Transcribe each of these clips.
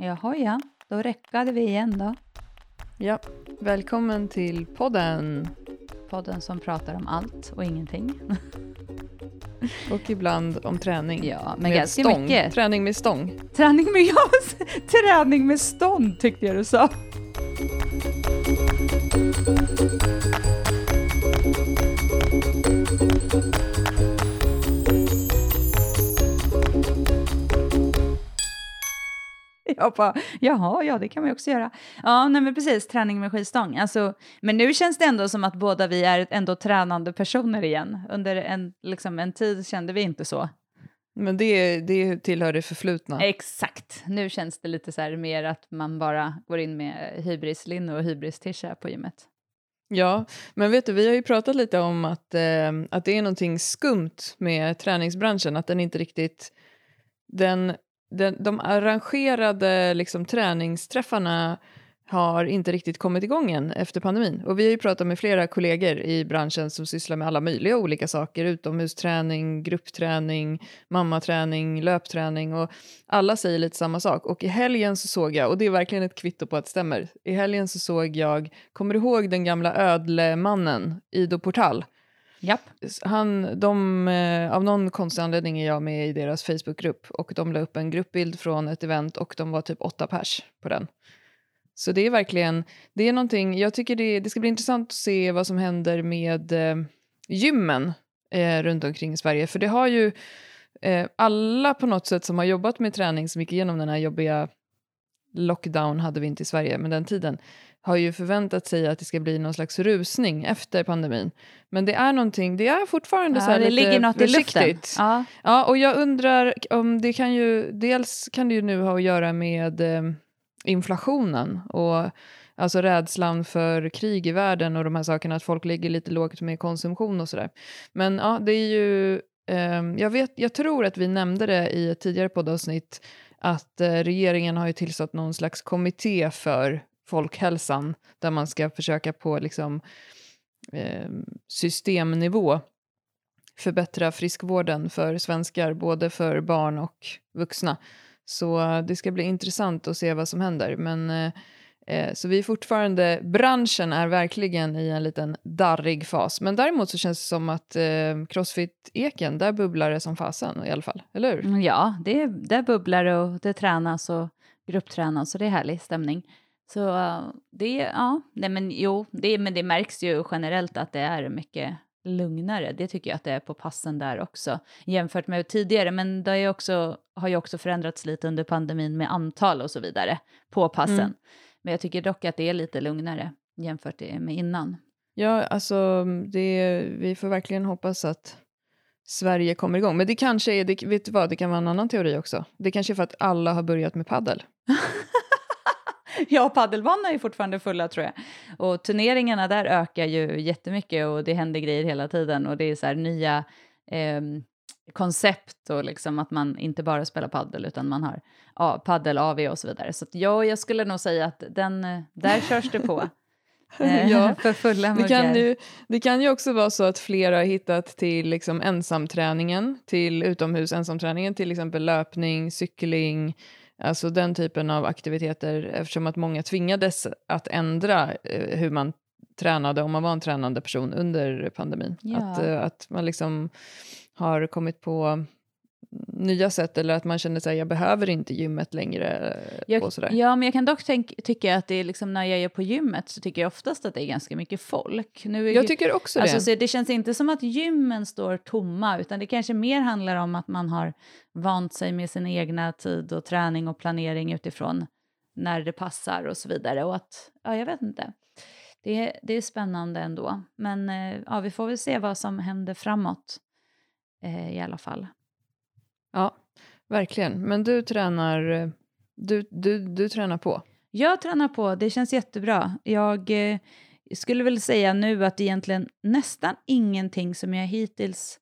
Jaha, ja. Då räckade vi igen då. Ja, välkommen till podden. Podden som pratar om allt och ingenting. Och ibland om träning. Ja, men med ganska stång. mycket. Träning med stång. Träning med, träning med stånd tyckte jag du sa. Jag bara, jaha, ja det kan man ju också göra. Ja, nej men precis, träning med skivstång. Alltså, men nu känns det ändå som att båda vi är ändå tränande personer igen. Under en, liksom, en tid kände vi inte så. Men det, det tillhör det förflutna. Exakt. Nu känns det lite så här mer att man bara går in med hybrislinne och hybris-tisha på gymmet. Ja, men vet du, vi har ju pratat lite om att, eh, att det är någonting skumt med träningsbranschen, att den inte riktigt... Den, den, de arrangerade liksom, träningsträffarna har inte riktigt kommit igång än efter pandemin. Och vi har ju pratat med flera kollegor i branschen som sysslar med alla möjliga olika saker, utomhusträning, gruppträning, mammaträning, löpträning och alla säger lite samma sak. Och i helgen så såg jag, och det är verkligen ett kvitto på att det stämmer, i helgen så såg jag, kommer du ihåg den gamla ödlemannen Ido Portal? Japp. Han, de, eh, av någon konstig anledning är jag med i deras Facebookgrupp och de la upp en gruppbild från ett event och de var typ åtta pers på den. Så det är verkligen, det är någonting, jag tycker det, det ska bli intressant att se vad som händer med eh, gymmen eh, runt omkring i Sverige. För det har ju eh, alla på något sätt som har jobbat med träning som gick igenom den här jobbiga lockdown hade vi inte i Sverige, men den tiden har ju förväntat sig att det ska bli någon slags rusning efter pandemin. Men det är någonting, det är fortfarande Ja, så här det lite ligger något i luften. försiktigt. Ja. Ja, och jag undrar om det kan ju, dels kan det ju nu ha att göra med eh, inflationen och alltså rädslan för krig i världen och de här sakerna, att folk ligger lite lågt med konsumtion och sådär. Men ja, det är ju, eh, jag, vet, jag tror att vi nämnde det i ett tidigare poddavsnitt, att eh, regeringen har ju tillsatt någon slags kommitté för folkhälsan, där man ska försöka på liksom, eh, systemnivå förbättra friskvården för svenskar, både för barn och vuxna. Så eh, det ska bli intressant att se vad som händer. Men, eh, eh, så vi är fortfarande, branschen är verkligen i en liten darrig fas. Men däremot så känns det som att eh, Crossfit-eken, där bubblar det som fasen i alla fall. Eller hur? Mm, ja, det, där bubblar det och det tränas och grupptränas och det är härlig stämning. Så uh, det, ja, nej men jo, det, men det märks ju generellt att det är mycket lugnare. Det tycker jag att det är på passen där också jämfört med tidigare. Men det är också, har ju också förändrats lite under pandemin med antal och så vidare på passen. Mm. Men jag tycker dock att det är lite lugnare jämfört med innan. Ja, alltså det, vi får verkligen hoppas att Sverige kommer igång. Men det kanske är, det, vet du vad, det kan vara en annan teori också. Det kanske är för att alla har börjat med paddel. Ja, paddelbanorna är fortfarande fulla tror jag. Och turneringarna där ökar ju jättemycket och det händer grejer hela tiden och det är så här nya ehm, koncept och liksom att man inte bara spelar paddel utan man har ja, paddel, AV och så vidare. Så att ja, jag skulle nog säga att den, eh, där körs det på. Eh, Ja, för fulla Det muggar. kan, ju, det kan ju också vara så att flera har hittat till liksom ensamträningen, till utomhus ensamträningen, till exempel löpning, cykling, alltså den typen av aktiviteter eftersom att många tvingades att ändra eh, hur man tränade om man var en tränande person under pandemin. Ja. Att, eh, att man liksom har kommit på nya sätt eller att man känner sig jag behöver inte gymmet längre Jag, och sådär. ja, men jag kan dock tänk, tycka att det är liksom när jag är på gymmet så tycker jag oftast att det är ganska mycket folk. Nu Jag tycker också Alltså, det. så det känns inte som att gymmen står tomma, utan det kanske mer handlar om att man har vant sig med sin egna tid och träning och planering utifrån när det passar och så vidare. Och att, ja, jag vet inte. Det, är- det är spännande ändå. Men eh, ja, vi får väl se vad som händer framåt eh, i alla fall. Ja, verkligen. Men du tränar, eh, du, du, du tränar på. Jag tränar på, det känns jättebra. Jag eh, skulle väl säga nu att egentligen nästan ingenting som jag hittills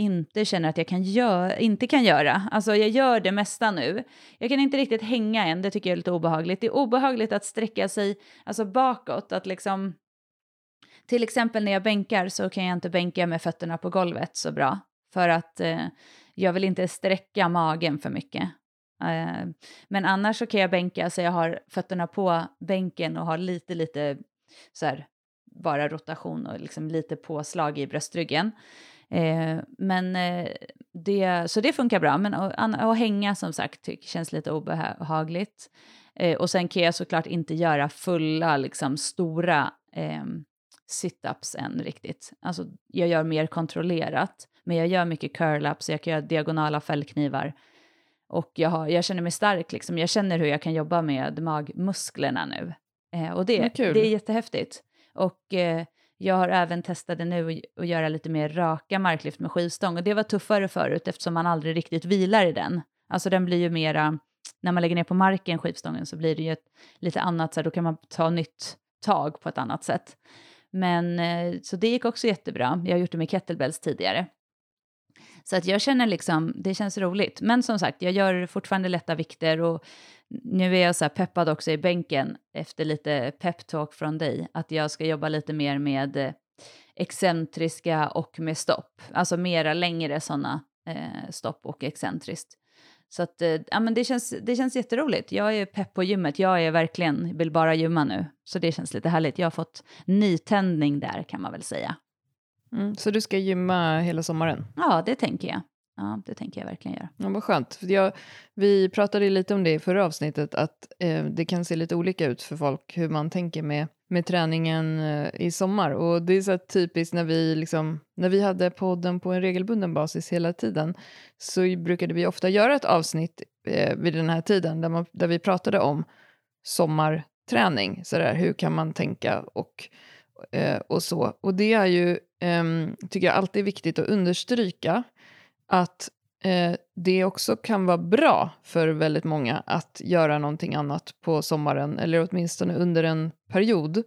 inte känner att jag kan göra, inte kan göra. Alltså jag gör det mesta nu. Jag kan inte riktigt hänga än, det tycker jag är lite obehagligt. Det är obehagligt att sträcka sig alltså bakåt, att liksom... Till exempel när jag bänkar så kan jag inte bänka med fötterna på golvet så bra. För att eh, jag vill inte sträcka magen för mycket. Eh, men annars så kan jag bänka så jag har fötterna på bänken och har lite, lite så här, bara rotation och liksom lite påslag i bröstryggen. Eh, men eh, det, så det funkar bra, men att, att hänga som sagt tyck, känns lite obehagligt. Och sen kan jag såklart inte göra fulla, liksom stora eh, situps än riktigt. Alltså jag gör mer kontrollerat, men jag gör mycket curl-ups, jag kan göra diagonala fällknivar. Och jag, har, jag känner mig stark, liksom. jag känner hur jag kan jobba med magmusklerna nu. Eh, och det, det, det är jättehäftigt. Och eh, jag har även testat det nu att göra lite mer raka marklyft med skivstång och det var tuffare förut eftersom man aldrig riktigt vilar i den. Alltså den blir ju mera, när man lägger ner på marken skivstången så blir det ju ett lite annat, så då kan man ta nytt tag på ett annat sätt. Men eh, så det gick också jättebra. Jag har gjort det med kettlebells tidigare. Så att jag känner liksom, det känns roligt. Men som sagt, jag gör fortfarande lätta vikter och nu är jag så här peppad också i bänken efter lite peptalk från dig, att jag ska jobba lite mer med eh, excentriska och med stopp. Alltså mera längre sådana eh, stopp och excentriskt. Så att, eh, ja, men det, känns, det känns jätteroligt. Jag är pepp på gymmet. Jag är verkligen, vill bara gymma nu. Så det känns lite härligt. Jag har fått nytändning där kan man väl säga. Mm, så du ska gymma hela sommaren? Ja, det tänker jag. Ja, det tänker jag verkligen göra. Ja, vad skönt. För jag, vi pratade lite om det i förra avsnittet, att eh, det kan se lite olika ut för folk hur man tänker med, med träningen eh, i sommar. Och det är så typiskt när vi, liksom, när vi hade podden på en regelbunden basis hela tiden så brukade vi ofta göra ett avsnitt eh, vid den här tiden där, man, där vi pratade om sommarträning. Så där, hur kan man tänka och, eh, och så. Och det är ju, ehm, tycker jag, alltid viktigt att understryka att eh, det också kan vara bra för väldigt många att göra någonting annat på sommaren, eller åtminstone under en period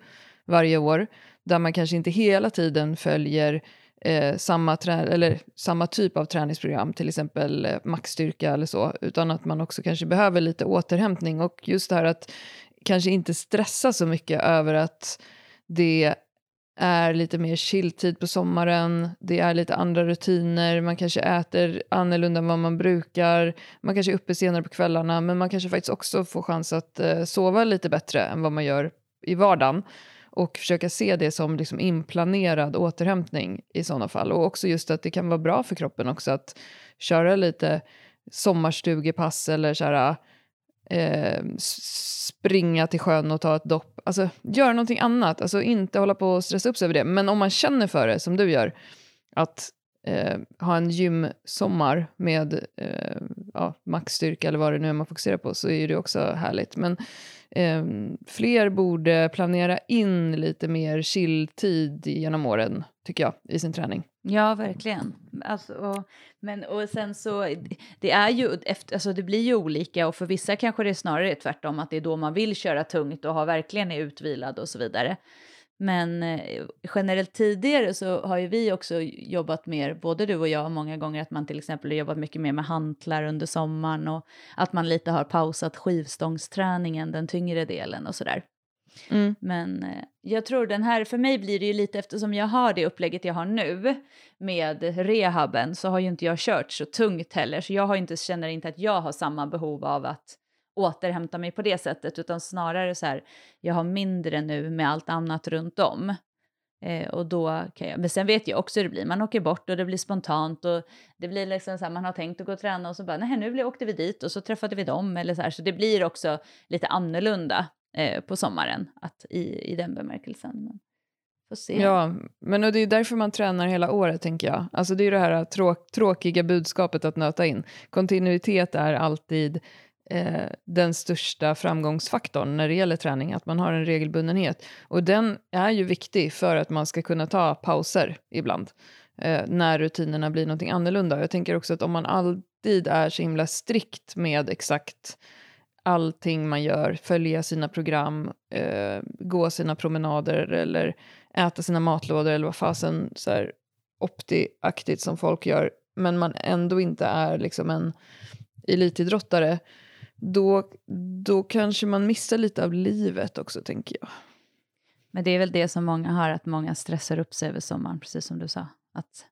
varje år, där man kanske inte hela tiden följer eh, samma, eller samma typ av träningsprogram, till exempel eh, maxstyrka eller så, utan att man också kanske behöver lite återhämtning. Och just det här att kanske inte stressa så mycket över att det är lite mer chilltid på sommaren, det är lite andra rutiner, man kanske äter annorlunda än vad man brukar, man kanske är uppe senare på kvällarna men man kanske faktiskt också får chans att eh, sova lite bättre än vad man gör i vardagen och försöka se det som liksom inplanerad återhämtning i sådana fall. Och också just att det kan vara bra för kroppen också att köra lite sommarstugepass eller så här, eh, springa till sjön och ta ett dopp. Alltså, gör någonting annat. Alltså, inte hålla på och stressa upp sig över det. Men om man känner för det, som du gör, att eh, ha en gymsommar med eh, ja, maxstyrka eller vad det nu är man fokuserar på, så är det också härligt. Men eh, fler borde planera in lite mer chilltid genom åren, tycker jag, i sin träning. Ja, verkligen. Alltså, och, men, och sen så, det är ju, efter, alltså det blir ju olika och för vissa kanske det är snarare tvärtom, att det är då man vill köra tungt och ha verkligen är utvilad och så vidare. Men eh, generellt tidigare så har ju vi också jobbat mer, både du och jag, många gånger att man till exempel har jobbat mycket mer med hantlar under sommaren och att man lite har pausat skivstångsträningen, den tyngre delen och sådär. Mm. Men eh, jag tror den här, för mig blir det ju lite eftersom jag har det upplägget jag har nu med rehaben så har ju inte jag kört så tungt heller. Så jag har inte, känner inte att jag har samma behov av att återhämta mig på det sättet utan snarare så här, jag har mindre nu med allt annat runt om. Eh, och då kan jag, men sen vet jag också hur det blir, man åker bort och det blir spontant och det blir liksom så här, man har tänkt att gå och träna och så bara, nej nu åkte vi dit och så träffade vi dem. Eller så här, så det blir också lite annorlunda eh, på sommaren att, i, i den bemärkelsen. Men, får se. Ja, men det är därför man tränar hela året tänker jag. Alltså det är det här äh, tråk, tråkiga budskapet att nöta in. Kontinuitet är alltid eh, den största framgångsfaktorn när det gäller träning, att man har en regelbundenhet. Och den är ju viktig för att man ska kunna ta pauser ibland, eh, när rutinerna blir någonting annorlunda. Jag tänker också att om man alltid är så himla strikt med exakt allting man gör, följa sina program, eh, gå sina promenader eller äta sina matlådor eller vad fasen så här opti-aktigt som folk gör, men man ändå inte är liksom en elitidrottare, då, då kanske man missar lite av livet också, tänker jag. Men det är väl det som många har, att många stressar upp sig över sommaren, precis som du sa. Att,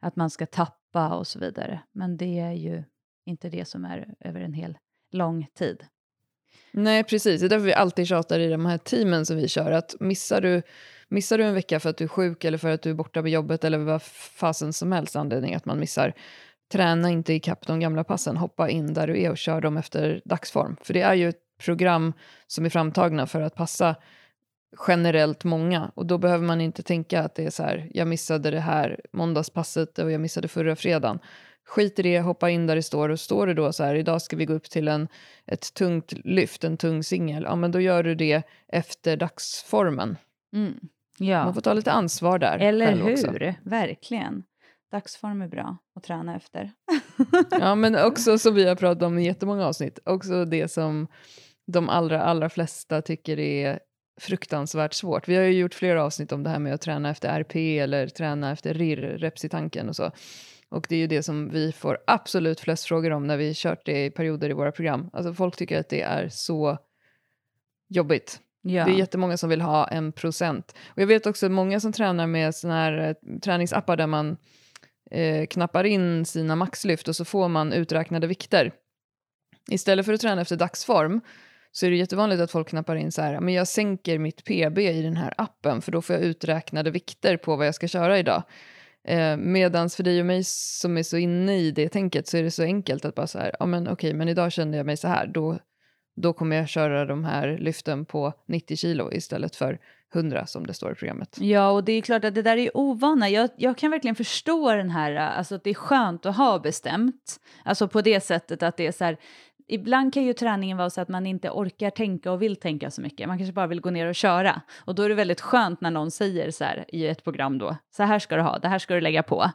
att man ska tappa och så vidare. Men det är ju inte det som är över en hel lång tid. Nej, precis. Det är därför vi alltid tjatar i de här teamen som vi kör. Att missar du, missar du en vecka för att du är sjuk eller för att du är borta på jobbet eller vad fasen som helst anledning att man missar, träna inte ikapp de gamla passen. Hoppa in där du är och kör dem efter dagsform. För det är ju ett program som är framtagna för att passa generellt många. Och då behöver man inte tänka att det är så här, jag missade det här måndagspasset och jag missade förra fredagen. Skit i det, hoppa in där det står och står det då så här, idag ska vi gå upp till en, ett tungt lyft, en tung singel, ja men då gör du det efter dagsformen. Mm. Ja. Man får ta lite ansvar där. Eller hur, också. verkligen. Dagsform är bra att träna efter. Ja, men också som vi har pratat om i jättemånga avsnitt, också det som de allra, allra flesta tycker är fruktansvärt svårt. Vi har ju gjort flera avsnitt om det här med att träna efter RP eller träna efter RIR, reps i tanken och så. Och det är ju det som vi får absolut flest frågor om när vi kört det i perioder i våra program. Alltså folk tycker att det är så jobbigt. Ja. Det är jättemånga som vill ha en procent. Och jag vet också många som tränar med såna här eh, träningsappar där man eh, knappar in sina maxlyft och så får man uträknade vikter. Istället för att träna efter dagsform så är det jättevanligt att folk knappar in så här, men jag sänker mitt PB i den här appen för då får jag uträknade vikter på vad jag ska köra idag. Eh, Medan för dig och mig som är så inne i det tänket så är det så enkelt att bara så här, ja men okej, men idag kände jag mig så här, då, då kommer jag köra de här lyften på 90 kilo istället för 100 som det står i programmet. Ja, och det är klart att det där är ovana. Jag, jag kan verkligen förstå den här, eh, alltså att det är skönt att ha bestämt. Alltså på det sättet att det är så här, ibland kan ju träningen vara så att man inte orkar tänka och vill tänka så mycket. Man kanske bara vill gå ner och köra. Och då är det väldigt skönt när någon säger så här i ett program då, så här ska du ha, det här ska du lägga på.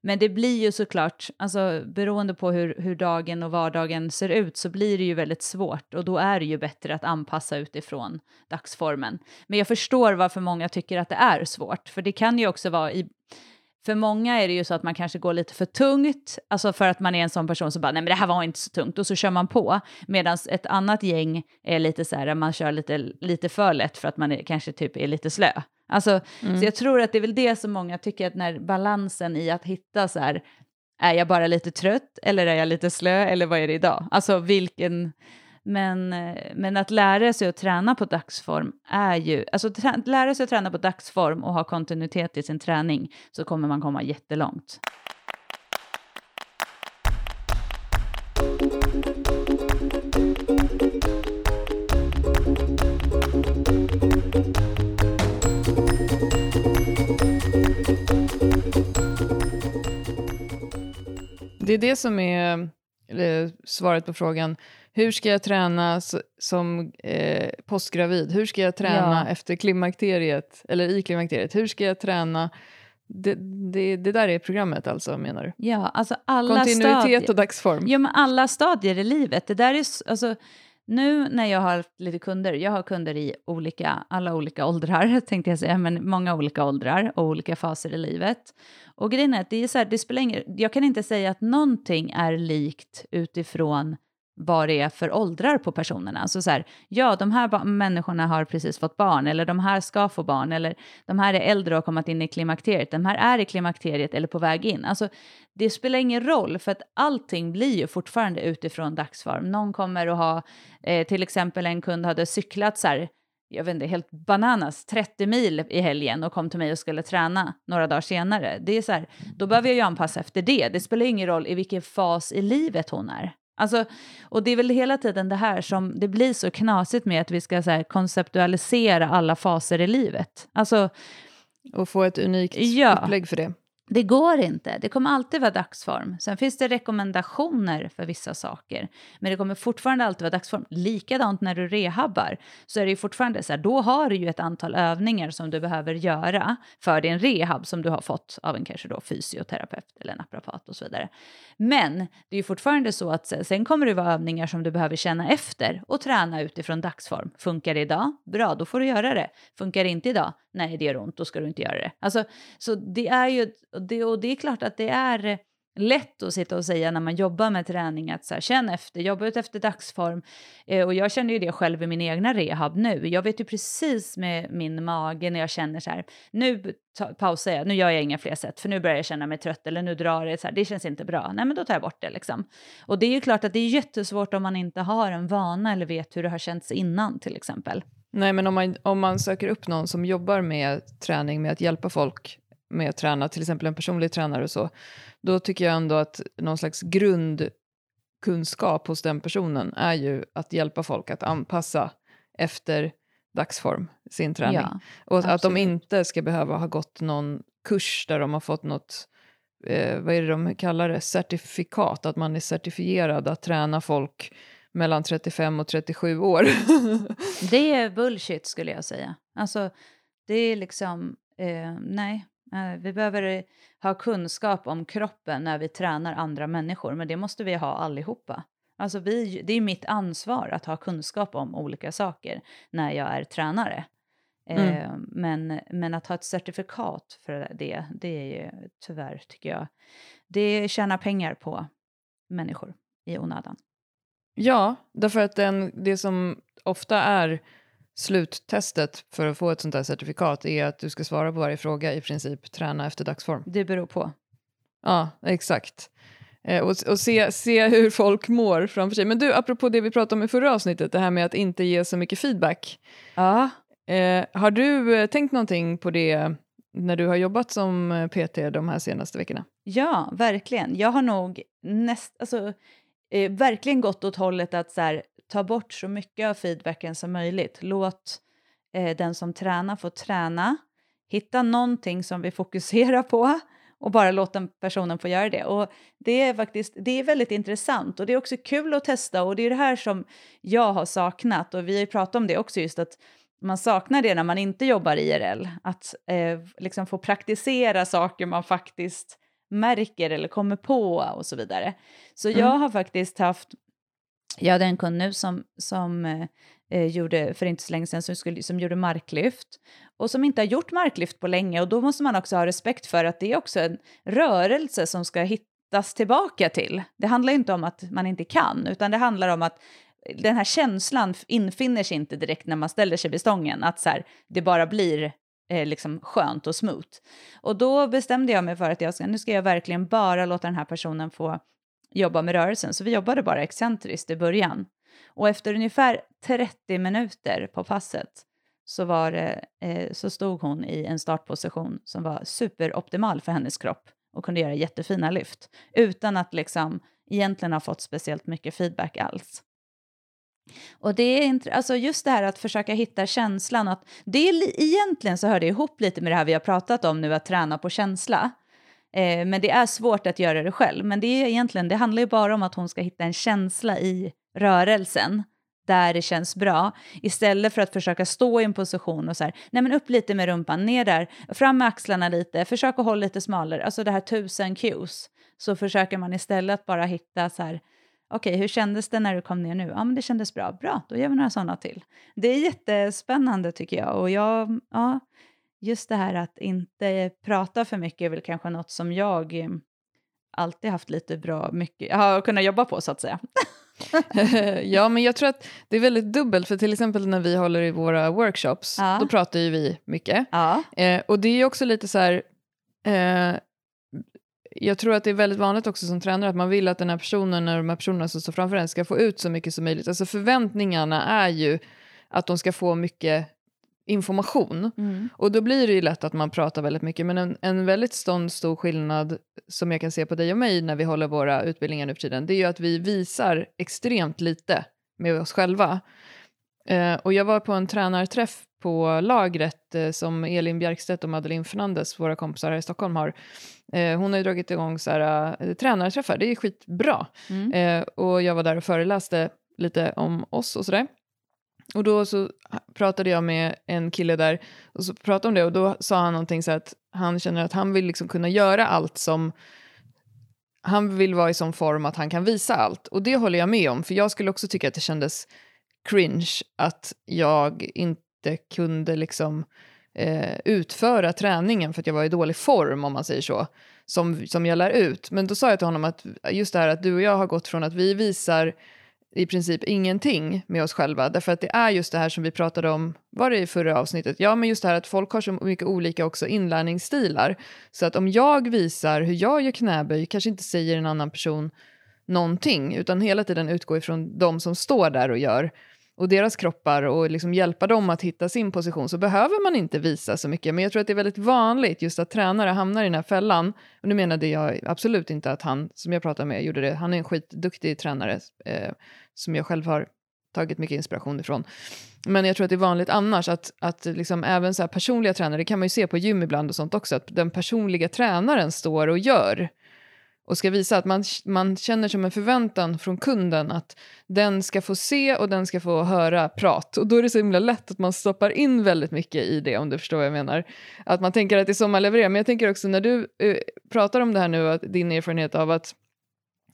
Men det blir ju såklart, alltså beroende på hur, hur dagen och vardagen ser ut så blir det ju väldigt svårt och då är det ju bättre att anpassa utifrån dagsformen. Men jag förstår varför många tycker att det är svårt, för det kan ju också vara i för många är det ju så att man kanske går lite för tungt, alltså för att man är en sån person som bara nej men det här var inte så tungt och så kör man på. Medan ett annat gäng är lite så här, man kör lite, lite för lätt för att man är, kanske typ är lite slö. Alltså, Mm. Så jag tror att det är väl det som många tycker att när balansen i att hitta så här, är jag bara lite trött eller är jag lite slö eller vad är det idag? Alltså vilken, men, eh, men att lära sig att träna på dagsform är ju, alltså lära sig att träna på dagsform och ha kontinuitet i sin träning så kommer man komma jättelångt. Det är det som är eh, svaret på frågan. Hur ska jag träna som eh, postgravid? Hur ska jag träna Ja. efter klimakteriet? Eller i klimakteriet? Hur ska jag träna? Det, det, det där är programmet alltså, menar du? Ja, alltså alla Kontinuitet stadier. och dagsform. Ja, men alla stadier i livet. Det där är, alltså, nu när jag har lite kunder, jag har kunder i olika, alla olika åldrar, tänkte jag säga, men många olika åldrar och olika faser i livet. Och grejen är att det är så här, det spelar ingen, jag kan inte säga att någonting är likt utifrån vad det är för åldrar på personerna. Alltså så här, ja, de här människorna har precis fått barn, eller de här ska få barn, eller de här är äldre och har kommit in i klimakteriet, de här är i klimakteriet eller på väg in. Alltså, det spelar ingen roll, för att allting blir ju fortfarande utifrån dagsform. Någon kommer att ha, eh, till exempel en kund hade cyklat så här, jag vet inte, helt bananas, 30 mil i helgen och kom till mig och skulle träna några dagar senare. Det är så här, då behöver jag ju anpassa efter det. Det spelar ingen roll i vilken fas i livet hon är. Alltså, och det är väl hela tiden det här som det blir så knasigt med att vi ska så här, konceptualisera alla faser i livet. Alltså, Och få ett unikt Ja. upplägg för det det går inte. Det kommer alltid vara dagsform. Sen finns det rekommendationer för vissa saker. Men det kommer fortfarande alltid vara dagsform. Likadant när du rehabbar. Så är det ju fortfarande så här, då har du ju ett antal övningar som du behöver göra för din rehab som du har fått av en kanske då fysioterapeut eller naprapat och så vidare. Men det är ju fortfarande så att sen kommer det vara övningar som du behöver känna efter och träna utifrån dagsform. Funkar det idag? Bra, då får du göra det. Funkar det inte idag? Nej, det gör ont, då ska du inte göra det. Alltså, så det är ju, det, och det är klart att det är, eh, lätt att sitta och säga när man jobbar med träning att så här, känn efter, jobba ut efter dagsform. Eh, och jag känner ju det själv i min egna rehab nu. Jag vet ju precis med min mage när jag känner så här, nu ta, pausar jag, nu gör jag inga fler sätt för nu börjar jag känna mig trött eller nu drar det så här, det känns inte bra. Nej men då tar jag bort det liksom. Och det är ju klart att det är jättesvårt om man inte har en vana eller vet hur det har känts innan till exempel. Nej, men om man, om man söker upp någon som jobbar med träning, med att hjälpa folk med att träna, till exempel en personlig tränare och så, då tycker jag ändå att någon slags grundkunskap hos den personen är ju att hjälpa folk att anpassa efter dagsform sin träning. Ja, och absolut. att de inte ska behöva ha gått någon kurs där de har fått något, eh, vad är det de kallar det, certifikat, att man är certifierad att träna folk mellan 35 och 37 år. det är bullshit skulle jag säga. Alltså, det är liksom, eh, nej, eh, vi behöver ha kunskap om kroppen när vi tränar andra människor, men det måste vi ha allihopa. Alltså vi, det är mitt ansvar att ha kunskap om olika saker när jag är tränare. Mm. Eh, men, men att ha ett certifikat för det, det är ju tyvärr, tycker jag, det tjänar pengar på människor i onödan. Ja, därför att den, det som ofta är sluttestet för att få ett sånt här certifikat är att du ska svara på varje fråga i princip, träna efter dagsform. Det beror på. Ja, exakt. Eh, och och se, se hur folk mår framför sig. Men du, apropå det vi pratade om i förra avsnittet, det här med att inte ge så mycket feedback. Ja. Eh, har du eh, tänkt någonting på det när du har jobbat som eh, PT de här senaste veckorna? Ja, verkligen. Jag har nog näst, alltså, eh, verkligen gått åt hållet att så här, ta bort så mycket av feedbacken som möjligt. Låt eh, den som tränar få träna. Hitta någonting som vi fokuserar på och bara låta personen få göra det. Och det är faktiskt det är väldigt intressant och det är också kul att testa och det är det här som jag har saknat och vi har ju pratat om det också just att man saknar det när man inte jobbar IRL, att eh, liksom få praktisera saker man faktiskt märker eller kommer på och så vidare. Så mm. jag har faktiskt haft, jag hade en kund nu som, som eh, gjorde för inte så länge sedan som, skulle, som gjorde marklyft och som inte har gjort marklyft på länge och då måste man också ha respekt för att det är också en rörelse som ska hittas tillbaka till. Det handlar inte om att man inte kan utan det handlar om att den här känslan infinner sig inte direkt när man ställer sig vid stången, att så här, det bara blir eh, liksom skönt och smooth. Och då bestämde jag mig för att jag ska, nu ska jag verkligen bara låta den här personen få jobba med rörelsen. Så vi jobbade bara excentriskt i början. Och efter ungefär 30 minuter på passet så, var det, eh, så stod hon i en startposition som var superoptimal för hennes kropp och kunde göra jättefina lyft utan att liksom egentligen ha fått speciellt mycket feedback alls. Och det är alltså just det här att försöka hitta känslan. Att det är, egentligen så hör det ihop lite med det här vi har pratat om nu, att träna på känsla. Eh, men det är svårt att göra det själv. Men det, är egentligen, det handlar ju bara om att hon ska hitta en känsla i rörelsen där det känns bra istället för att försöka stå i en position och så här, nej men upp lite med rumpan, ner där, fram med axlarna lite, försök att hålla lite smalare, alltså det här tusen cues. Så försöker man istället bara hitta så här, Okej, hur kändes det när du kom ner nu? Ja, men det kändes bra. Bra, då gör vi några sådana till. Det är jättespännande tycker jag. Och jag, ja, just det här att inte prata för mycket är väl kanske något som jag eh, alltid haft lite bra mycket, har kunnat jobba på så att säga. ja, men jag tror att det är väldigt dubbelt, för till exempel när vi håller i våra workshops, ja. då pratar ju vi mycket. Ja. Eh, och det är också lite så här, eh, jag tror att det är väldigt vanligt också som tränare att man vill att den här personen, eller de här personerna som står framför en, ska få ut så mycket som möjligt. Alltså förväntningarna är ju att de ska få mycket information. Mm. Och då blir det ju lätt att man pratar väldigt mycket. Men en, en väldigt stor, stor skillnad som jag kan se på dig och mig när vi håller våra utbildningar nu för tiden, det är ju att vi visar extremt lite med oss själva. Eh, och jag var på en tränarträff på lagret eh, som Elin Bjerkstedt och Madeleine Fernandes, våra kompisar här i Stockholm, har. Eh, hon har ju dragit igång så här, äh, tränarträffar, det är skitbra. Mm. Och jag var där och föreläste lite om oss och sådär. Och då så pratade jag med en kille där och så pratade om det och då sa han någonting så att han känner att han vill liksom kunna göra allt som han vill vara i sån form att han kan visa allt. Och det håller jag med om, för jag skulle också tycka att det kändes cringe att jag inte kunde liksom eh, utföra träningen för att jag var i dålig form om man säger så. som, som jag lär ut. Men då sa jag till honom att just det här att du och jag har gått från att vi visar i princip ingenting med oss själva. Därför att det är just det här som vi pratade om, var det i förra avsnittet? Ja, men just det här att folk har så mycket olika också inlärningsstilar. Så att om jag visar hur jag gör knäböj kanske inte säger en annan person någonting, utan hela tiden utgå ifrån de som står där och gör och deras kroppar och liksom hjälpa dem att hitta sin position så behöver man inte visa så mycket. Men jag tror att det är väldigt vanligt just att tränare hamnar i den här fällan. Och nu menade jag absolut inte att han som jag pratade med gjorde det. Han är en skitduktig tränare eh, som jag själv har tagit mycket inspiration ifrån. Men jag tror att det är vanligt annars att, att liksom även så personliga tränare, det kan man ju se på gym ibland och sånt också, att den personliga tränaren står och gör och ska visa att man, man känner som en förväntan från kunden att den ska få se och den ska få höra prat. Och då är det så himla lätt att man stoppar in väldigt mycket i det om du förstår vad jag menar. Att man tänker att det är så man levererar. Men jag tänker också när du uh, pratar om det här nu, att din erfarenhet av att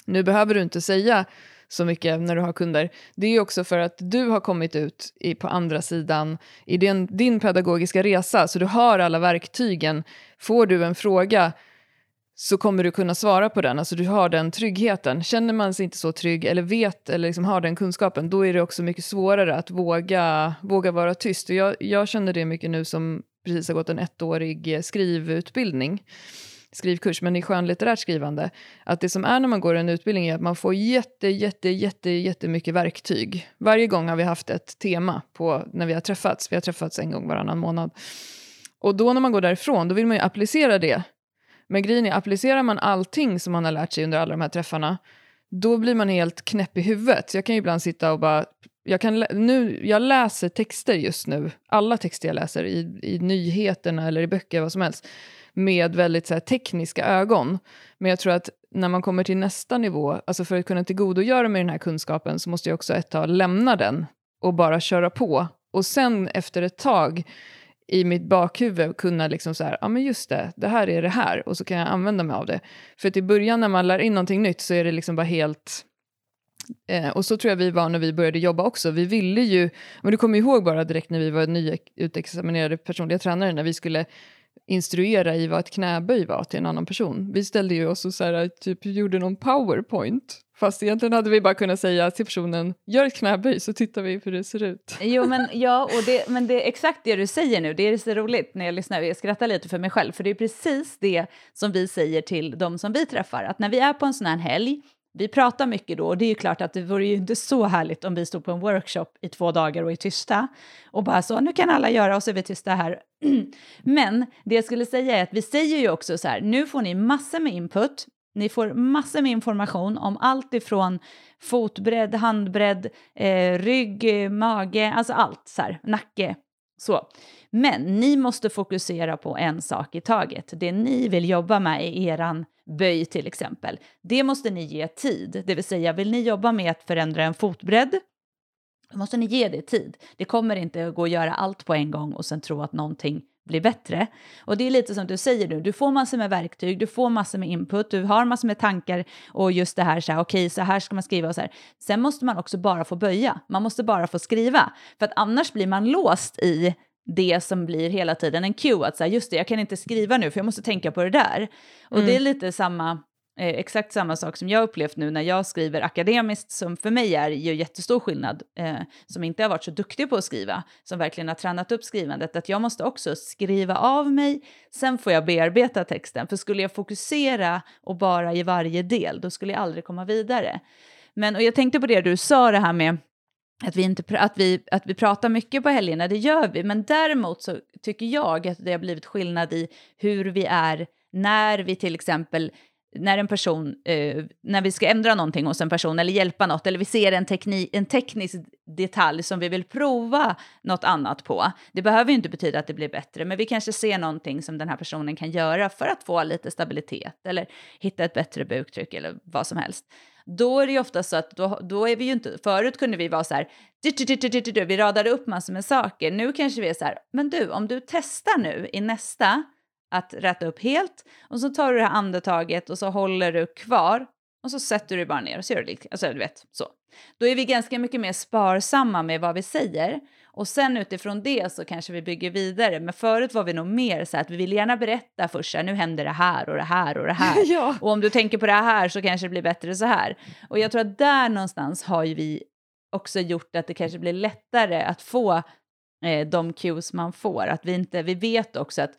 nu behöver du inte säga så mycket när du har kunder. Det är också för att du har kommit ut i, på andra sidan i din, din pedagogiska resa, så du har alla verktygen. Får du en fråga så kommer du kunna svara på den. Alltså du har den tryggheten. Känner man sig inte så trygg eller vet eller liksom har den kunskapen då är det också mycket svårare att våga, våga vara tyst. Och jag, jag känner det mycket nu som precis har gått en ettårig skrivutbildning skrivkurs, men i skönlitterärt skrivande. Att det som är när man går en utbildning är att man får jätte, jätte, jätte, jättemycket verktyg. Varje gång har vi haft ett tema på när vi har träffats. Vi har träffats en gång varannan månad. Och då när man går därifrån, då vill man ju applicera det men grejen är, applicerar man allting som man har lärt sig under alla de här träffarna, då blir man helt knäpp i huvudet. Jag kan ju ibland sitta och bara... Jag, kan, nu, jag läser texter just nu, alla texter jag läser, i, i nyheterna eller i böcker, vad som helst, med väldigt så här, tekniska ögon. Men jag tror att när man kommer till nästa nivå, alltså för att kunna tillgodogöra mig den här kunskapen, så måste jag också ett tag lämna den och bara köra på. Och sen efter ett tag i mitt bakhuvud kunna liksom så här, ja men just det, det här är det här och så kan jag använda mig av det. För att i början när man lär in någonting nytt så är det liksom bara helt... Eh, och så tror jag vi var när vi började jobba också. Vi ville ju, men du kommer ihåg bara direkt när vi var nyutexaminerade personliga tränare när vi skulle instruera i vad ett knäböj var till en annan person. Vi ställde ju oss och så här, typ gjorde någon powerpoint Fast egentligen hade vi bara kunnat säga till personen, gör ett knäböj så tittar vi hur det ser ut. Jo, men, ja, och det, men det är exakt det du säger nu. Det är så roligt när jag lyssnar, jag skrattar lite för mig själv, för det är precis det som vi säger till de som vi träffar, att när vi är på en sån här helg, vi pratar mycket då och det är ju klart att det vore ju inte så härligt om vi stod på en workshop i två dagar och är tysta och bara så, nu kan alla göra och så är vi tysta här. Men det jag skulle säga är att vi säger ju också så här, nu får ni massor med input, ni får massor med information om allt ifrån fotbredd, handbredd, eh, rygg, mage, alltså allt så här, nacke. Så. Men ni måste fokusera på en sak i taget. Det ni vill jobba med i eran böj till exempel, det måste ni ge tid. Det vill säga, vill ni jobba med att förändra en fotbredd, då måste ni ge det tid. Det kommer inte att gå att göra allt på en gång och sen tro att någonting bli bättre. Och det är lite som du säger nu, du får massor med verktyg, du får massor med input, du har massor med tankar och just det här så här, okej, okay, så här ska man skriva och så här. Sen måste man också bara få böja, man måste bara få skriva, för att annars blir man låst i det som blir hela tiden en cue, att säga just det, jag kan inte skriva nu för jag måste tänka på det där. Och mm. det är lite samma Eh, exakt samma sak som jag upplevt nu när jag skriver akademiskt, som för mig är ju jättestor skillnad, eh, som inte har varit så duktig på att skriva, som verkligen har tränat upp skrivandet, att jag måste också skriva av mig, sen får jag bearbeta texten, för skulle jag fokusera och bara i varje del, då skulle jag aldrig komma vidare. Men, och jag tänkte på det du sa, det här med att vi, inte, att, vi, att vi pratar mycket på helgerna, det gör vi, men däremot så tycker jag att det har blivit skillnad i hur vi är när vi till exempel när en person, eh, när vi ska ändra någonting hos en person eller hjälpa något, eller vi ser en, tekni, en teknisk detalj som vi vill prova något annat på. Det behöver ju inte betyda att det blir bättre, men vi kanske ser någonting som den här personen kan göra för att få lite stabilitet eller hitta ett bättre buktryck eller vad som helst. Då är det ju ofta så att då, då är vi ju inte, förut kunde vi vara så här, vi radade upp massor med saker, nu kanske vi är så här, men du, om du testar nu i nästa att rätta upp helt och så tar du det här andetaget och så håller du kvar Och så sätter du bara ner och så gör du lite, alltså du vet så. Då är vi ganska mycket mer sparsamma med vad vi säger. Och sen utifrån det så kanske vi bygger vidare. Men förut var vi nog mer så att vi vill gärna berätta först, här, nu händer det här och det här och det här. ja. Och om du tänker på det här så kanske det blir bättre så här. Och jag tror att där någonstans har ju vi också gjort att det kanske blir lättare att få eh, de cues man får. Att vi inte, vi vet också att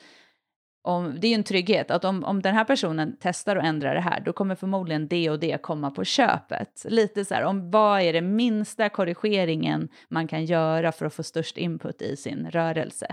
om, det är ju en trygghet att om, om den här personen testar och ändrar det här, då kommer förmodligen det och det komma på köpet. Lite så här, om vad är det minsta korrigeringen man kan göra för att få störst input i sin rörelse.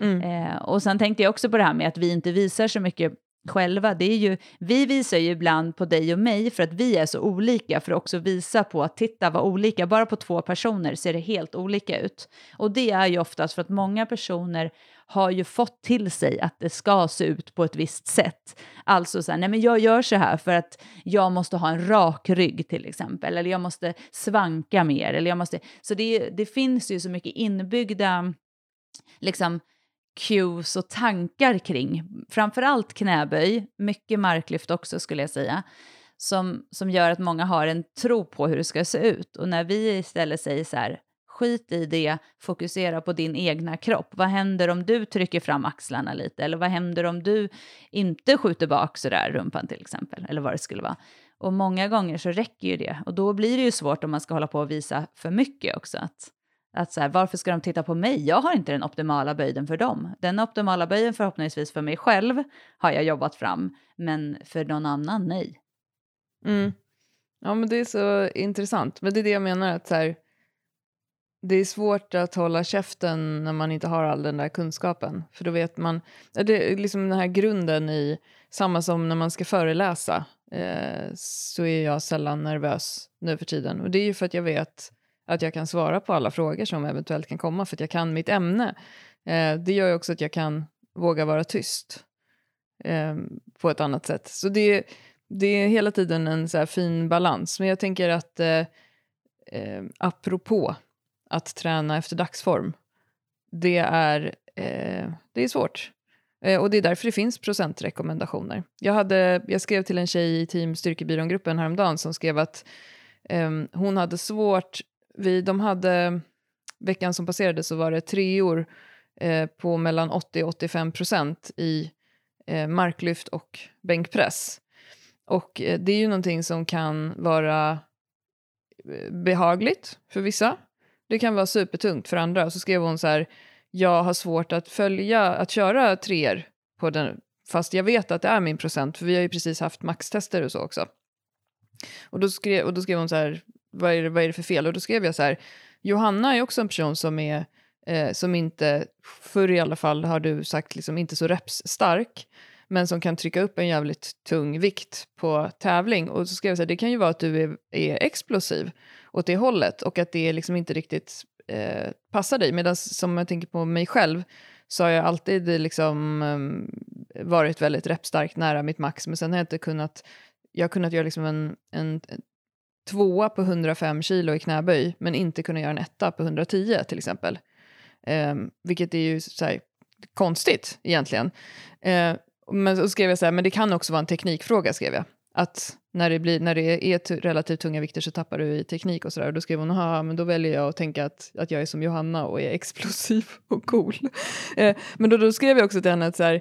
Mm. Eh, och sen tänkte jag också på det här med att vi inte visar så mycket själva. Det är ju, vi visar ju ibland på dig och mig för att vi är så olika för att också visa på att titta vad olika, bara på två personer ser det helt olika ut. Och det är ju oftast för att många personer har ju fått till sig att det ska se ut på ett visst sätt. Alltså så här, nej men jag gör så här för att jag måste ha en rak rygg till exempel, eller jag måste svanka mer, eller jag måste... Så det, det finns ju så mycket inbyggda, liksom, cues och tankar kring, framförallt knäböj, mycket marklyft också skulle jag säga, som, som gör att många har en tro på hur det ska se ut. Och när vi istället säger så här, skit i det, fokusera på din egna kropp. Vad händer om du trycker fram axlarna lite? Eller vad händer om du inte skjuter bak sådär rumpan till exempel? Eller vad det skulle vara. Och många gånger så räcker ju det. Och då blir det ju svårt om man ska hålla på och visa för mycket också. Att, att så här, varför ska de titta på mig? Jag har inte den optimala böjden för dem. Den optimala böjden förhoppningsvis för mig själv har jag jobbat fram, men för någon annan, nej. Mm. Ja, men det är så intressant. Men det är det jag menar, att så här, det är svårt att hålla käften när man inte har all den där kunskapen. För då vet man, det är liksom den här grunden i, samma som när man ska föreläsa, eh, så är jag sällan nervös nu för tiden. Och det är ju för att jag vet att jag kan svara på alla frågor som eventuellt kan komma, för att jag kan mitt ämne. Eh, det gör ju också att jag kan våga vara tyst eh, på ett annat sätt. Så det, det är hela tiden en så fin balans. Men jag tänker att eh, eh, apropå att träna efter dagsform, det är, eh, det är svårt. Eh, och det är därför det finns procentrekommendationer. Jag, hade, jag skrev till en tjej i Team Styrkebyrån-gruppen häromdagen som skrev att eh, hon hade svårt, vi, de hade, veckan som passerade så var det treor eh, på mellan 80 och 85 procent i eh, marklyft och bänkpress. Och eh, det är ju någonting som kan vara eh, behagligt för vissa det kan vara supertungt för andra. Så skrev hon så här, jag har svårt att följa, att köra treor på den, fast jag vet att det är min procent, för vi har ju precis haft maxtester och så också. Och då skrev, och då skrev hon så här, vad är, det, vad är det för fel? Och då skrev jag så här, Johanna är också en person som är, eh, som inte, förr i alla fall har du sagt, liksom inte så repsstark, men som kan trycka upp en jävligt tung vikt på tävling. Och så skrev jag så här, det kan ju vara att du är, är explosiv åt det hållet och att det liksom inte riktigt eh, passar dig. Medan som jag tänker på mig själv så har jag alltid liksom, eh, varit väldigt repstarkt nära mitt max men sen har jag inte kunnat, jag har kunnat göra liksom en, en, tvåa på 105 kilo i knäböj men inte kunna göra en etta på 110 till exempel. Eh, vilket är ju så här, konstigt egentligen. Eh, men så skrev jag så här, men det kan också vara en teknikfråga skrev jag. Att när det, blir, när det är relativt tunga vikter så tappar du i teknik och sådär. Då skrev hon, men då väljer jag att tänka att, att jag är som Johanna och är explosiv och cool. eh, men då, då skrev jag också till henne att så här,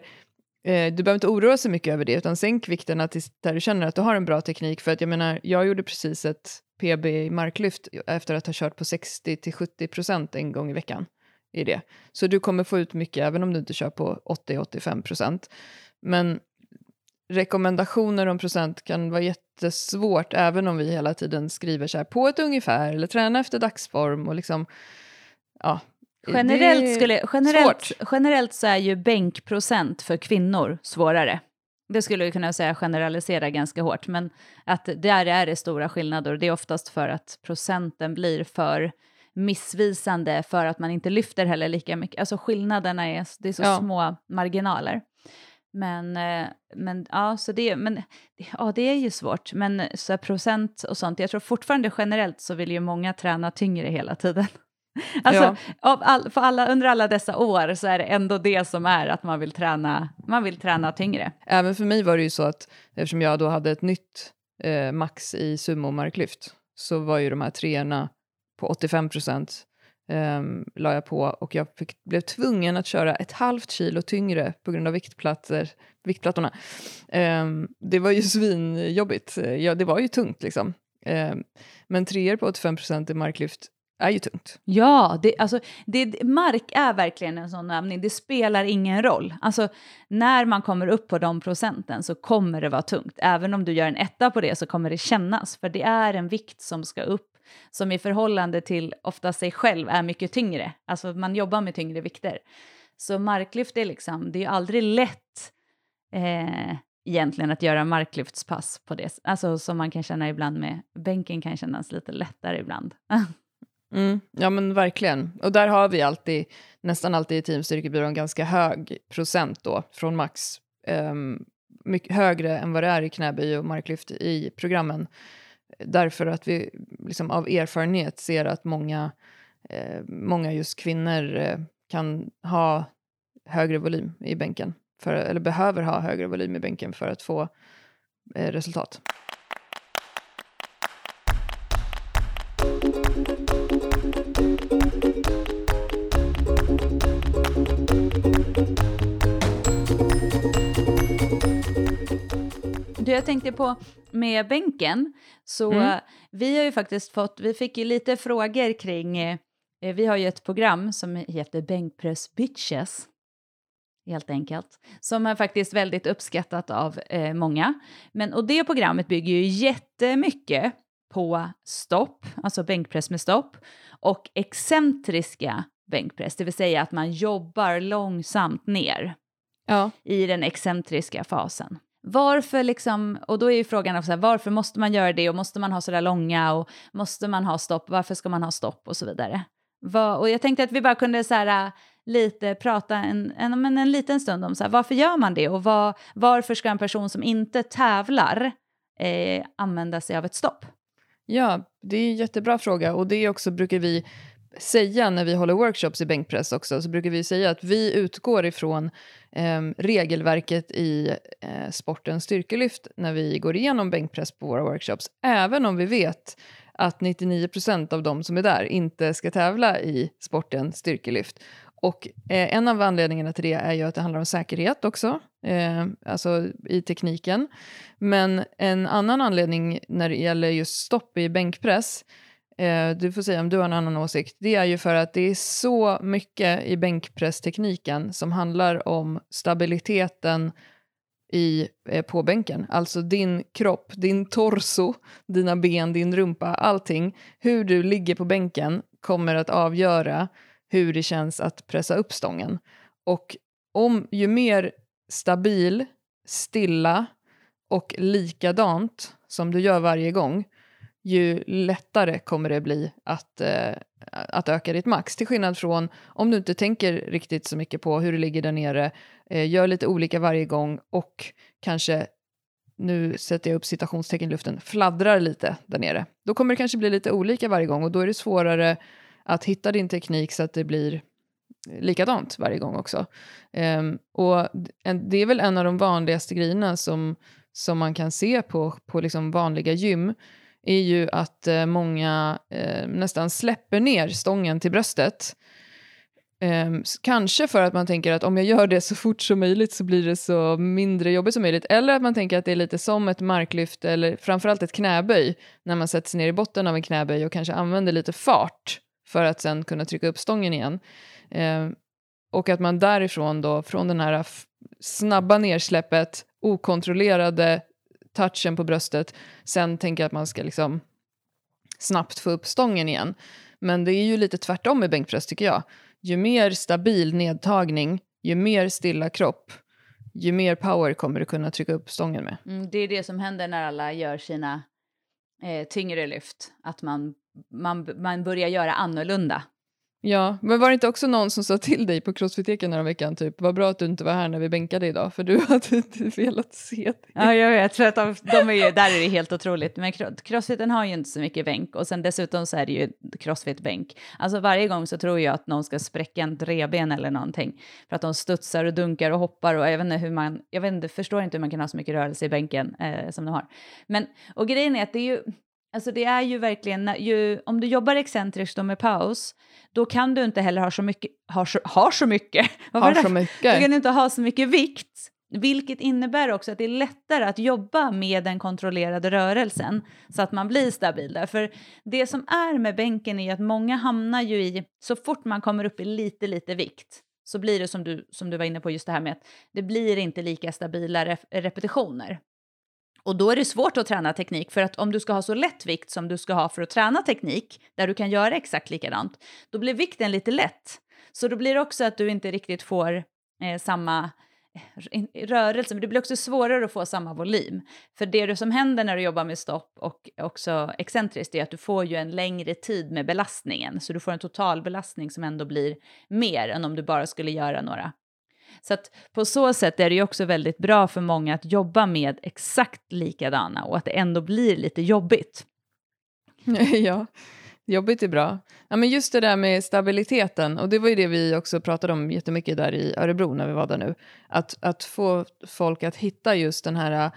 eh, du behöver inte oroa så mycket över det, utan sänk vikterna tills där du känner att du har en bra teknik. För att jag menar, jag gjorde precis ett PB i marklyft efter att ha kört på 60-70 procent en gång i veckan. I det. Så du kommer få ut mycket även om du inte kör på 80-85 procent. Men rekommendationer om procent kan vara jättesvårt även om vi hela tiden skriver så här på ett ungefär eller träna efter dagsform och liksom ja. Generellt, skulle, generellt, generellt så är ju bänkprocent för kvinnor svårare. Det skulle vi kunna säga generalisera ganska hårt, men att där är det stora skillnader och det är oftast för att procenten blir för missvisande för att man inte lyfter heller lika mycket. Alltså skillnaderna är, det är så ja. små marginaler. Men, eh, men ja, så det, men, ja, det är ju svårt. Men så procent och sånt, jag tror fortfarande generellt så vill ju många träna tyngre hela tiden. Alltså, ja. all, för alla, under alla dessa år så är det ändå det som är att man vill, träna, man vill träna tyngre. Även för mig var det ju så att eftersom jag då hade ett nytt eh, max i sumo-marklyft så var ju de här treorna på 85 procent um, la jag på och jag fick, blev tvungen att köra ett halvt kilo tyngre på grund av viktplattor, viktplattorna. Um, det var ju svinjobbigt. Ja, det var ju tungt liksom. Um, men treor på 85% i marklyft är ju tungt. Ja, det, alltså, det, mark är verkligen en sån övning. Det spelar ingen roll. Alltså, när man kommer upp på de procenten så kommer det vara tungt. Även om du gör en etta på det så kommer det kännas. För det är en vikt som ska upp som i förhållande till ofta sig själv är mycket tyngre. Alltså man jobbar med tyngre vikter. Så marklyft är liksom, det är ju aldrig lätt eh, egentligen att göra marklyftspass på det, alltså som man kan känna ibland med bänken kan kännas lite lättare ibland. mm, ja men verkligen, och där har vi alltid, nästan alltid i teamstyrkebyrån ganska hög procent då från max. Ehm, um, mycket högre än vad det är i knäböj och marklyft i programmen därför att vi liksom av erfarenhet ser att många, eh, många just kvinnor eh, kan ha högre volym i bänken, för, eller behöver ha högre volym i bänken för att få eh, resultat. Du, jag tänkte på med bänken, så mm. vi har ju faktiskt fått, vi fick ju lite frågor kring, eh, vi har ju ett program som heter Bänkpress Bitches, helt enkelt, som är faktiskt väldigt uppskattat av eh, många. Men, och det programmet bygger ju jättemycket på stopp, alltså bänkpress med stopp, och excentriska bänkpress, det vill säga att man jobbar långsamt ner ja. i den excentriska fasen. Varför liksom, och då är ju frågan också, här, varför måste man göra det? Och måste man ha sådär långa? Och måste man ha stopp, varför ska man ha stopp? Och så vidare. Var, och jag tänkte att vi bara kunde så här, lite prata en, en, en, en liten stund om så här, varför gör man det? Och var, varför ska en person som inte tävlar eh, använda sig av ett stopp? Ja, det är en jättebra fråga. Och det också brukar vi säga när vi håller workshops i bänkpress också, så brukar vi säga att vi utgår ifrån eh, regelverket i eh, sportens styrkelyft när vi går igenom bänkpress på våra workshops, även om vi vet att 99% av de som är där inte ska tävla i sporten styrkelyft. Och eh, en av anledningarna till det är ju att det handlar om säkerhet också, eh, alltså i tekniken. Men en annan anledning när det gäller just stopp i bänkpress eh, Eh, du får säga om du har en annan åsikt, det är ju för att det är så mycket i bänkpresstekniken som handlar om stabiliteten i, eh, på bänken. Alltså din kropp, din torso, dina ben, din rumpa, allting. Hur du ligger på bänken kommer att avgöra hur det känns att pressa upp stången. Och om ju mer stabil, stilla och likadant som du gör varje gång, ju lättare kommer det bli att, eh, att öka ditt max. Till skillnad från om du inte tänker riktigt så mycket på hur det ligger där nere, eh, gör lite olika varje gång och kanske, nu sätter jag upp citationstecken i luften, fladdrar lite där nere. Då kommer det kanske bli lite olika varje gång och då är det svårare att hitta din teknik så att det blir likadant varje gång också. Um, och en, det är väl en av de vanligaste grejerna som, som man kan se på, på liksom vanliga gym är ju att eh, många eh, nästan släpper ner stången till bröstet. Eh, kanske för att man tänker att om jag gör det så fort som möjligt så blir det så mindre jobbigt som möjligt. Eller att man tänker att det är lite som ett marklyft eller framförallt ett knäböj när man sätter sig ner i botten av en knäböj och kanske använder lite fart för att sen kunna trycka upp stången igen. Eh, och att man därifrån då, från den här snabba nersläppet, okontrollerade touchen på bröstet, sen tänker jag att man ska liksom snabbt få upp stången igen. Men det är ju lite tvärtom i bänkpress tycker jag. Ju mer stabil nedtagning, ju mer stilla kropp, ju mer power kommer du kunna trycka upp stången med. Mm, det är det som händer när alla gör sina eh, tyngre lyft, att man, man, man börjar göra annorlunda. Ja, men var det inte också någon som sa till dig på crossfit-eken veckan typ vad bra att du inte var här när vi bänkade idag för du hade inte velat se det. Ja, jag vet, för att de, de är ju, där är det helt otroligt. Men crossfiten har ju inte så mycket bänk och sen dessutom så är det ju crossfit-bänk. Alltså varje gång så tror jag att någon ska spräcka en reben eller någonting för att de studsar och dunkar och hoppar och jag vet inte hur man, jag vet inte, förstår inte hur man kan ha så mycket rörelse i bänken eh, som de har. Men, och grejen är att det är ju, Alltså det är ju verkligen, ju, om du jobbar excentriskt och med paus, då kan du inte heller ha så mycket, har så, har så mycket, har så mycket. Du kan inte ha så mycket vikt, vilket innebär också att det är lättare att jobba med den kontrollerade rörelsen så att man blir stabil där. För det som är med bänken är att många hamnar ju i, så fort man kommer upp i lite, lite vikt, så blir det som du, som du var inne på just det här med att det blir inte lika stabila rep repetitioner. Och då är det svårt att träna teknik för att om du ska ha så lätt vikt som du ska ha för att träna teknik, där du kan göra exakt likadant, då blir vikten lite lätt. Så då blir det också att du inte riktigt får eh, samma eh, rörelse, men det blir också svårare att få samma volym. För det som händer när du jobbar med stopp och också excentriskt är att du får ju en längre tid med belastningen, så du får en totalbelastning som ändå blir mer än om du bara skulle göra några så att på så sätt är det ju också väldigt bra för många att jobba med exakt likadana och att det ändå blir lite jobbigt. ja, jobbigt är bra. Ja, men just det där med stabiliteten, och det var ju det vi också pratade om jättemycket där i Örebro när vi var där nu. Att, att få folk att hitta just den här äh,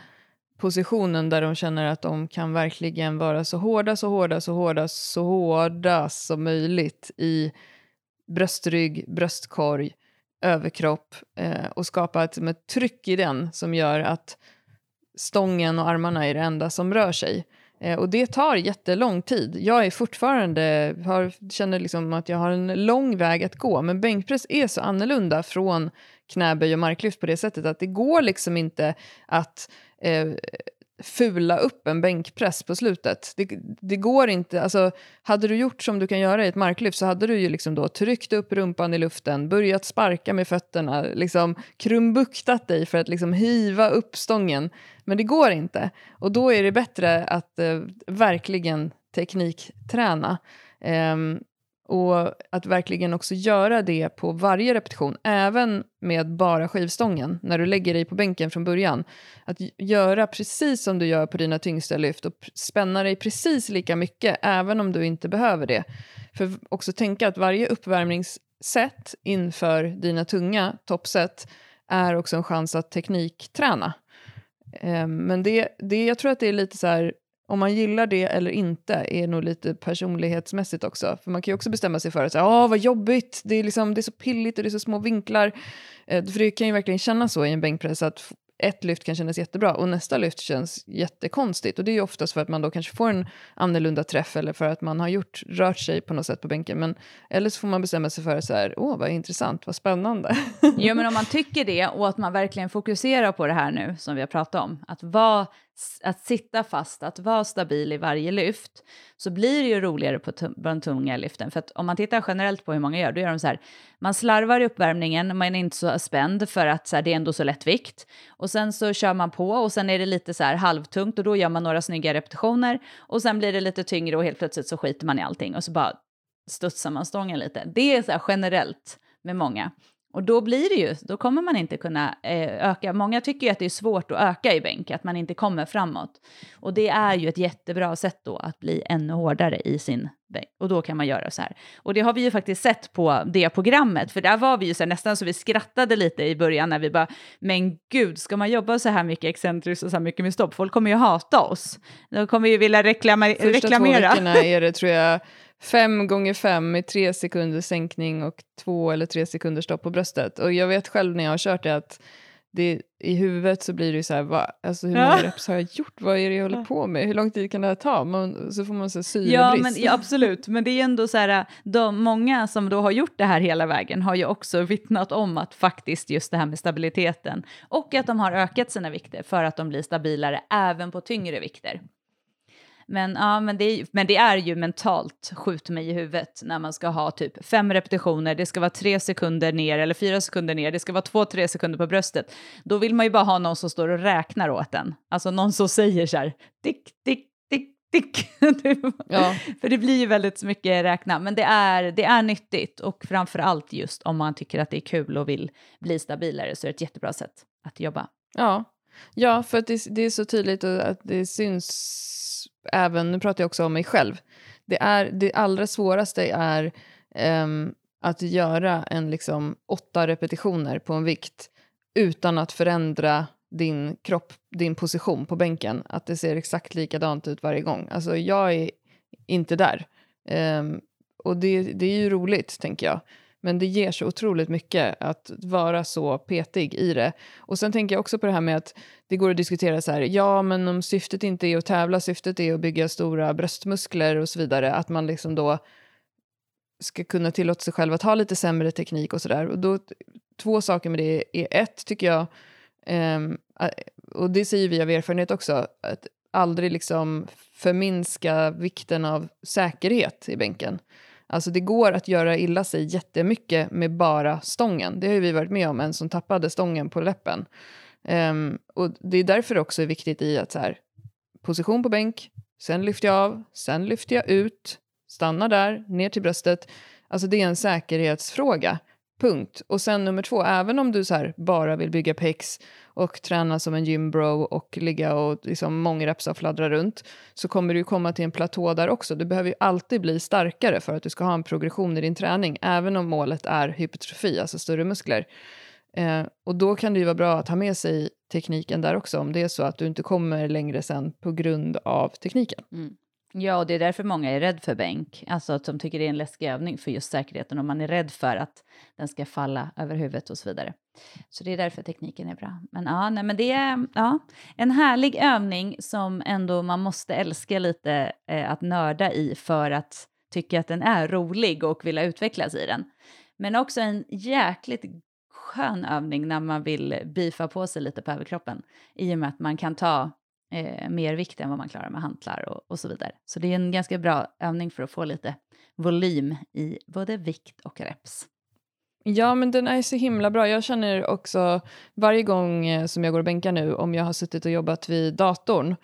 positionen där de känner att de kan verkligen vara så hårda, så hårda, så hårda, så hårda som möjligt i bröstrygg, bröstkorg överkropp eh, och skapa ett, ett tryck i den som gör att stången och armarna är det enda som rör sig. Eh, och det tar jättelång tid. Jag är fortfarande, har, känner liksom att jag har en lång väg att gå, men bänkpress är så annorlunda från knäböj och marklyft på det sättet att det går liksom inte att eh, fula upp en bänkpress på slutet. Det, det, går inte, alltså hade du gjort som du kan göra i ett marklyft så hade du ju liksom då tryckt upp rumpan i luften, börjat sparka med fötterna, liksom krumbuktat dig för att liksom hiva upp stången. Men det går inte. Och då är det bättre att eh, verkligen teknikträna. Um, och att verkligen också göra det på varje repetition, även med bara skivstången, när du lägger dig på bänken från början. Att göra precis som du gör på dina tyngsta lyft och spänna dig precis lika mycket, även om du inte behöver det. För också tänka att varje uppvärmningssätt inför dina tunga toppset är också en chans att teknikträna. Ehm, men det, det, jag tror att det är lite så här om man gillar det eller inte är nog lite personlighetsmässigt också. För man kan ju också bestämma sig för att åh vad jobbigt, det är, liksom, det är så pilligt och det är så små vinklar. Eh, för det kan ju verkligen kännas så i en bänkpress att ett lyft kan kännas jättebra och nästa lyft känns jättekonstigt. Och det är ju oftast för att man då kanske får en annorlunda träff eller för att man har gjort, rört sig på något sätt på bänken. Men, eller så får man bestämma sig för så här, åh vad intressant, vad spännande. Ja men om man tycker det och att man verkligen fokuserar på det här nu som vi har pratat om, att vara att sitta fast, att vara stabil i varje lyft, så blir det ju roligare på de tunga lyften. För att om man tittar generellt på hur många gör, då gör de så här, man slarvar i uppvärmningen, man är inte så spänd för att så här, det är ändå så lätt vikt. Och sen så kör man på och sen är det lite så här halvtungt och då gör man några snygga repetitioner och sen blir det lite tyngre och helt plötsligt så skiter man i allting och så bara studsar man stången lite. Det är så här generellt med många. Och då blir det ju, då kommer man inte kunna eh, öka. Många tycker ju att det är svårt att öka i bänk, att man inte kommer framåt. Och det är ju ett jättebra sätt då att bli ännu hårdare i sin bänk. Och då kan man göra så här. Och det har vi ju faktiskt sett på det programmet, för där var vi ju så här, nästan så vi skrattade lite i början när vi bara, men gud, ska man jobba så här mycket excentriskt och så här mycket med stopp? Folk kommer ju hata oss. De kommer ju vilja reklama Första reklamera. Första två veckorna är det tror jag fem gånger fem med tre sekunders sänkning och två eller tre sekunder stopp på bröstet. Och jag vet själv när jag har kört det att det, i huvudet så blir det så här, va, alltså hur många reps har jag gjort? Vad är det jag håller på med? Hur lång tid kan det här ta? Man, så får man så syrebrist. Ja, men, ja, absolut, men det är ändå så här, de, många som då har gjort det här hela vägen har ju också vittnat om att faktiskt just det här med stabiliteten och att de har ökat sina vikter för att de blir stabilare även på tyngre vikter. Men, ja, men, det är, men det är ju mentalt skjut mig i huvudet när man ska ha typ fem repetitioner, det ska vara tre sekunder ner eller fyra sekunder ner, det ska vara två, tre sekunder på bröstet. Då vill man ju bara ha någon som står och räknar åt den. Alltså någon som säger så här, tick, tick, tick, tick. Ja. För det blir ju väldigt mycket räkna, men det är, det är nyttigt och framför allt just om man tycker att det är kul och vill bli stabilare så är det ett jättebra sätt att jobba. Ja, ja för att det, det är så tydligt att det syns även, nu pratar jag också om mig själv, det, är, det allra svåraste är um, att göra en liksom åtta repetitioner på en vikt utan att förändra din kropp, din position på bänken. Att det ser exakt likadant ut varje gång. Alltså jag är inte där. Um, och det, det är ju roligt, tänker jag. Men det ger så otroligt mycket att vara så petig i det. Och sen tänker jag också på det här med att det går att diskutera så här, ja men om syftet inte är att tävla, syftet är att bygga stora bröstmuskler och så vidare, att man liksom då ska kunna tillåta sig själv att ha lite sämre teknik och sådär. Och då, två saker med det är ett, tycker jag, um, och det säger vi av erfarenhet också, att aldrig liksom förminska vikten av säkerhet i bänken. Alltså det går att göra illa sig jättemycket med bara stången. Det har ju vi varit med om, en som tappade stången på läppen. Um, och det är därför det också är viktigt i att så här, position på bänk, sen lyfter jag av, sen lyfter jag ut, stannar där, ner till bröstet. Alltså det är en säkerhetsfråga. Punkt. Och sen nummer två, även om du så här bara vill bygga pex och träna som en gymbro och ligga och liksom mångrepsa och fladdra runt så kommer du komma till en platå där också. Du behöver ju alltid bli starkare för att du ska ha en progression i din träning, även om målet är hypertrofi, alltså större muskler. Eh, och då kan det ju vara bra att ha med sig tekniken där också, om det är så att du inte kommer längre sen på grund av tekniken. Mm. Ja, och det är därför många är rädda för bänk, alltså att de tycker det är en läskig övning för just säkerheten, och man är rädd för att den ska falla över huvudet och så vidare. Så det är därför tekniken är bra. Men ja, nej, men det är ja, en härlig övning som ändå man måste älska lite eh, att nörda i för att tycka att den är rolig och vilja utvecklas i den. Men också en jäkligt skön övning när man vill bifa på sig lite på överkroppen i och med att man kan ta eh, mer vikt än vad man klarar med hantlar och, och, så vidare. Så det är en ganska bra övning för att få lite volym i både vikt och reps. Ja, men den är så himla bra. Jag känner också varje gång eh, som jag går och bänkar nu, om jag har suttit och jobbat vid datorn,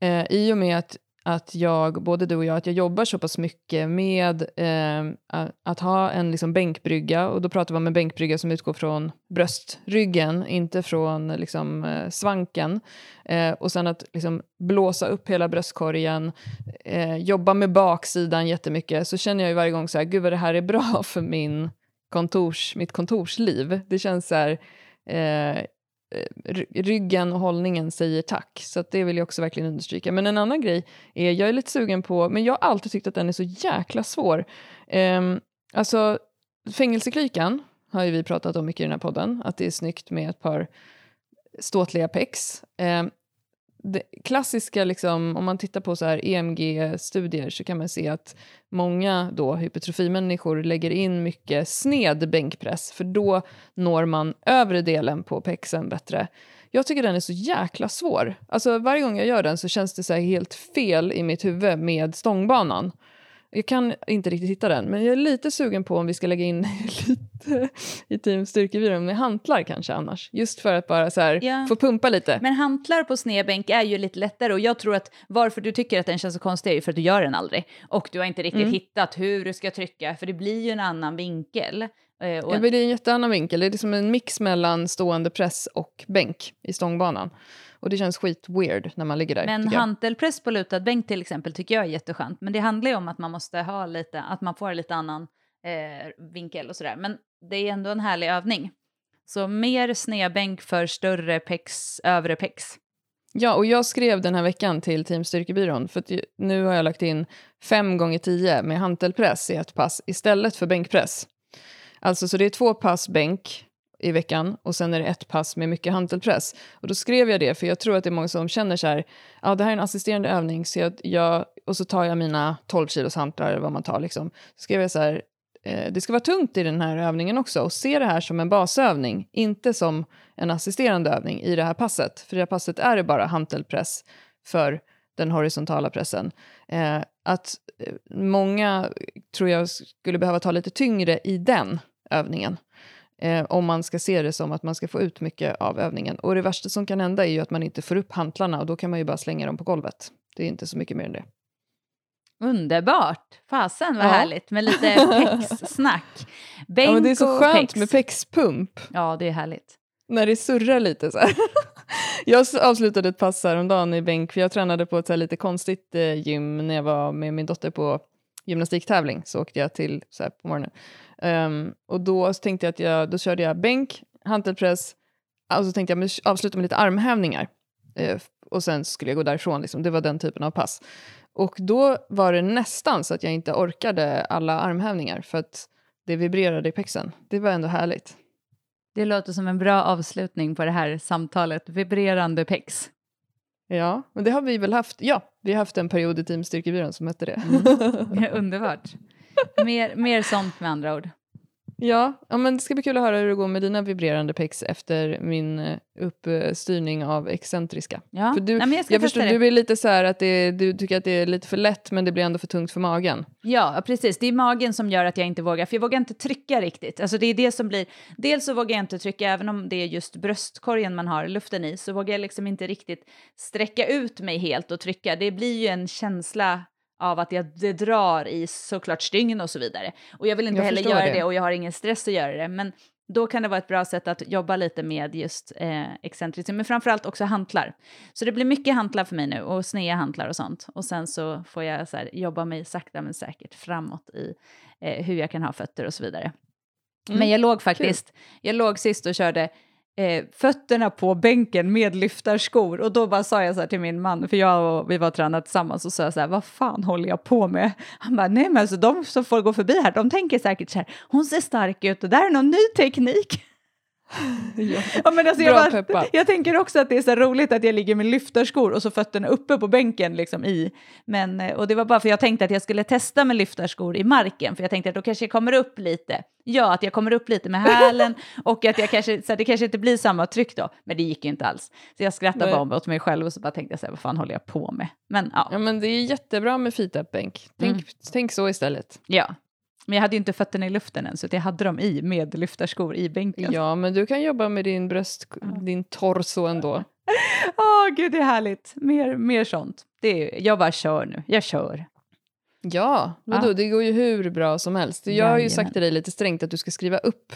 eh, i och med att att jag, både du och jag, att jag jobbar så pass mycket med eh, att ha en liksom bänkbrygga, och då pratar vi om en bänkbrygga som utgår från bröstryggen, inte från liksom, eh, svanken. Eh, och sen att liksom, blåsa upp hela bröstkorgen, eh, jobba med baksidan jättemycket, så känner jag ju varje gång så här, gud vad det här är bra för min kontors, mitt kontorsliv. Det känns så här, eh, Eh, ryggen och hållningen säger tack. Så det vill jag också verkligen understryka. Men en annan grej är, jag är lite sugen på, men jag har alltid tyckt att den är så jäkla svår. Um, alltså, fängelseklykan har ju vi pratat om mycket i den här podden, att det är snyggt med ett par ståtliga pex. Um, det klassiska, liksom, om man tittar på så här EMG-studier så kan man se att många då hypertrofimänniskor lägger in mycket sned bänkpress för då når man övre delen på pexen bättre. Jag tycker den är så jäkla svår. Alltså varje gång jag gör den så känns det så helt fel i mitt huvud med stångbanan. Jag kan inte riktigt hitta den, men jag är lite sugen på om vi ska lägga in lite i Team Styrkebyrån med hantlar kanske annars. Just för att bara så här, ja. få pumpa lite. Men hantlar på snedbänk är ju lite lättare och jag tror att varför du tycker att den känns så konstig är ju för att du gör den aldrig. Och du har inte riktigt mm. hittat hur du ska trycka, för det blir ju en annan vinkel. Eh, och... Ja, det är en jätteannan vinkel. Det är liksom en mix mellan stående press och bänk i stångbanan. Och det känns skit weird när man ligger där. Men hantelpress på lutad bänk till exempel tycker jag är jätteskönt. Men det handlar ju om att man måste ha lite, att man får lite annan eh, vinkel och sådär. Men det är ändå en härlig övning. Så mer snedbänk för större pex, övre pex. Ja, och jag skrev den här veckan till Team Styrkebyrån för nu har jag lagt in 5 gånger 10 med hantelpress i ett pass istället för bänkpress. Alltså så det är två pass bänk i veckan och sen är det ett pass med mycket hantelpress. Och då skrev jag det, för jag tror att det är många som känner så här, ja det här är en assisterande övning, så jag, jag och så tar jag mina 12 kilos hantlar eller vad man tar liksom. Så skrev jag så här, eh, det ska vara tungt i den här övningen också och se det här som en basövning, inte som en assisterande övning i det här passet. För i det här passet är det bara hantelpress för den horisontala pressen. Eh, att eh, många tror jag skulle behöva ta lite tyngre i den övningen. Eh, om man ska se det som att man ska få ut mycket av övningen. Och det värsta som kan hända är ju att man inte får upp hantlarna och då kan man ju bara slänga dem på golvet. Det är inte så mycket mer än det. Underbart! Fasen vad Ja. härligt med lite pex-snack. Bänk Ja, men det är så skönt pex. med pexpump. Ja, det är härligt. När det surrar lite så här. Jag avslutade ett pass häromdagen i bänk, för jag tränade på ett lite konstigt eh, gym när jag var med min dotter på gymnastiktävling. Så åkte jag till så här på morgonen. Ehm, och då så tänkte jag att jag, då körde jag bänk, hantelpress, och så tänkte jag avsluta med lite armhävningar. Eh, och sen skulle jag gå därifrån, liksom. det var den typen av pass. Och då var det nästan så att jag inte orkade alla armhävningar för att det vibrerade i pexen. Det var ändå härligt. Det låter som en bra avslutning på det här samtalet. Vibrerande pex. Ja, men det har vi väl haft. Ja, vi har haft en period i Team Styrkebyrån som hette det. Underbart. Mer, mer sånt med andra ord. Ja, ja, men det ska bli kul att höra hur det går med dina vibrerande pex efter min eh, uppstyrning av excentriska. Ja. För du, Nej, jag jag förstår, det. du är lite så att det, du tycker att det är lite för lätt men det blir ändå för tungt för magen. Ja, precis. Det är magen som gör att jag inte vågar, för jag vågar inte trycka riktigt. Alltså det är det som blir, dels så vågar jag inte trycka, även om det är just bröstkorgen man har luften i, så vågar jag liksom inte riktigt sträcka ut mig helt och trycka. Det blir ju en känsla av att jag, det drar i såklart stygn och så vidare. Och jag vill inte Jag heller göra det. det. och jag har ingen stress att göra det. Men då kan det vara ett bra sätt att jobba lite med just eh, excentriska, men framförallt också hantlar. Så det blir mycket hantlar för mig nu och sneda hantlar och sånt. Och sen så får jag så här, jobba mig sakta men säkert framåt i eh, hur jag kan ha fötter och så vidare. Mm. Men jag låg faktiskt, jag låg sist och körde eh, fötterna på bänken med lyftarskor och då bara sa jag så här till min man, för jag och vi var tränade tillsammans och sa jag så här, vad fan håller jag på med? Han bara, nej men alltså de som får gå förbi här, de tänker säkert så här, hon ser stark ut och där är någon ny teknik. Ja. Ja, men alltså Bra jag, bara, jag tänker också att det är så roligt att jag ligger med lyftarskor och så fötterna uppe på bänken liksom i. Men, eh, och det var bara för jag tänkte att jag skulle testa med lyftarskor i marken, för jag tänkte att då kanske jag kommer upp lite. Ja, att jag kommer upp lite med hälen och att jag kanske, så det kanske inte blir samma tryck då, men det gick ju inte alls. Så jag skrattade Nej. bara åt mig själv och så bara tänkte jag så här, vad fan håller jag på med? Men ja, Ja, men det är jättebra med feet-up-bänk. Tänk, Mm. tänk så istället. ja. Men jag hade ju inte fötterna i luften än, så jag hade dem i med lyftarskor i bänken. Ja, men du kan jobba med din bröst, din torso ändå. Åh, gud, det är härligt. Mer, mer sånt. Det är, jag bara kör nu. Jag kör. Ja, vadå, Ja. det går ju hur bra som helst. Jag har ju sagt till dig lite strängt att du ska skriva upp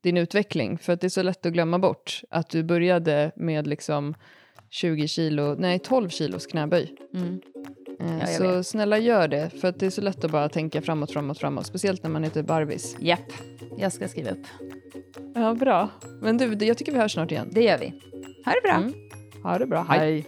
din utveckling för att det är så lätt att glömma bort att du började med liksom 20 kilo, nej 12 kilos knäböj. Mm. Eh, jag så vet. snälla gör det, för det är så lätt att bara tänka framåt, framåt, framåt. Speciellt när man heter Barbis. Japp, jag ska skriva upp. Ja, bra. Men du, jag tycker vi hörs snart igen. Det gör vi. Ha det bra. Mm. Ha det bra, hej. Hej.